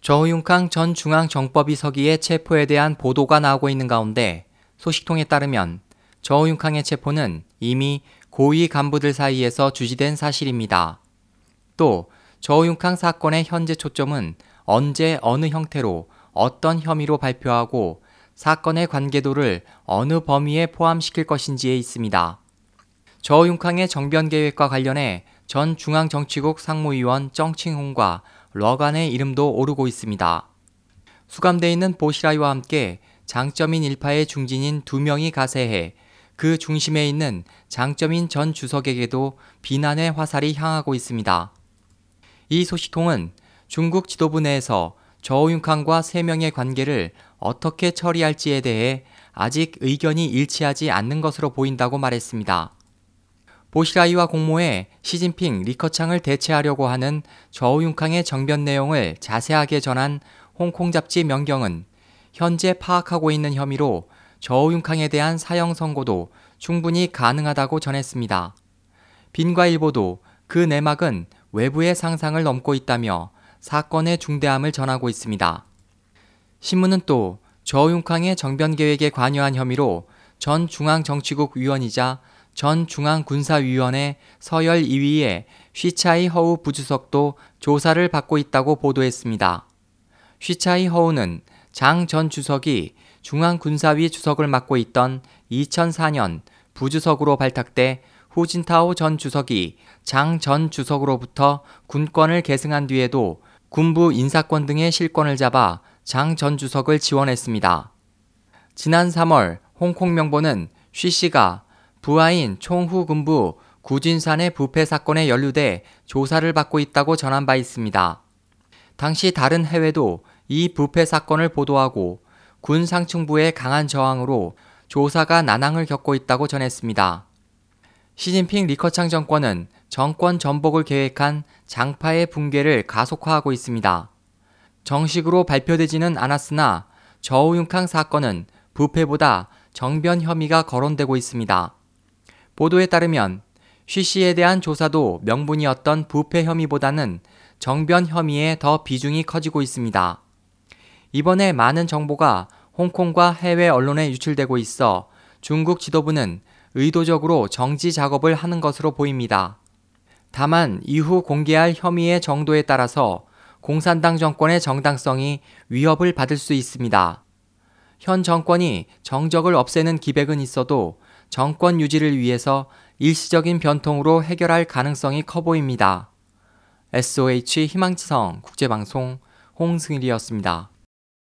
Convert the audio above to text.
저우융캉 전 중앙정법이서기의 체포에 대한 보도가 나오고 있는 가운데 소식통에 따르면 저우융캉의 체포는 이미 고위 간부들 사이에서 주지된 사실입니다. 또 저우융캉 사건의 현재 초점은 언제 어느 형태로 어떤 혐의로 발표하고 사건의 관계도를 어느 범위에 포함시킬 것인지에 있습니다. 저우융캉의 정변 계획과 관련해 전 중앙정치국 상무위원 정칭홍과 러간의 이름도 오르고 있습니다. 수감돼 있는 보시라이와 함께 장점인 일파의 중진인 두 명이 가세해 그 중심에 있는 장점인 전 주석에게도 비난의 화살이 향하고 있습니다. 이 소식통은 중국 지도부 내에서 저우융캉과 세 명의 관계를 어떻게 처리할지에 대해 아직 의견이 일치하지 않는 것으로 보인다고 말했습니다. 보시라이와 공모해 시진핑, 리커창을 대체하려고 하는 저우융캉의 정변 내용을 자세하게 전한 홍콩 잡지 명경은 현재 파악하고 있는 혐의로 저우융캉에 대한 사형 선고도 충분히 가능하다고 전했습니다. 빈과일보도 그 내막은 외부의 상상을 넘고 있다며 사건의 중대함을 전하고 있습니다. 신문은 또 저우융캉의 정변 계획에 관여한 혐의로 전 중앙정치국 위원이자 전 중앙군사위원회 서열 2위의 쉬차이 허우 부주석도 조사를 받고 있다고 보도했습니다. 쉬차이 허우는 장 전 주석이 중앙군사위 주석을 맡고 있던 2004년 부주석으로 발탁돼 후진타오 전 주석이 장 전 주석으로부터 군권을 계승한 뒤에도 군부 인사권 등의 실권을 잡아 장 전 주석을 지원했습니다. 지난 3월 홍콩 명보는 쉬 씨가 부하인 총후 군부 구진산의 부패 사건에 연루돼 조사를 받고 있다고 전한 바 있습니다. 당시 다른 해외도 이 부패 사건을 보도하고 군 상층부의 강한 저항으로 조사가 난항을 겪고 있다고 전했습니다. 시진핑 리커창 정권은 정권 전복을 계획한 장파의 붕괴를 가속화하고 있습니다. 정식으로 발표되지는 않았으나 저우융캉 사건은 부패보다 정변 혐의가 거론되고 있습니다. 보도에 따르면 쉬 씨에 대한 조사도 명분이었던 부패 혐의보다는 정변 혐의에 더 비중이 커지고 있습니다. 이번에 많은 정보가 홍콩과 해외 언론에 유출되고 있어 중국 지도부는 의도적으로 정지 작업을 하는 것으로 보입니다. 다만 이후 공개할 혐의의 정도에 따라서 공산당 정권의 정당성이 위협을 받을 수 있습니다. 현 정권이 정적을 없애는 기백은 있어도 정권 유지를 위해서 일시적인 변통으로 해결할 가능성이 커 보입니다. SOH 희망지성 국제방송 홍승일이었습니다.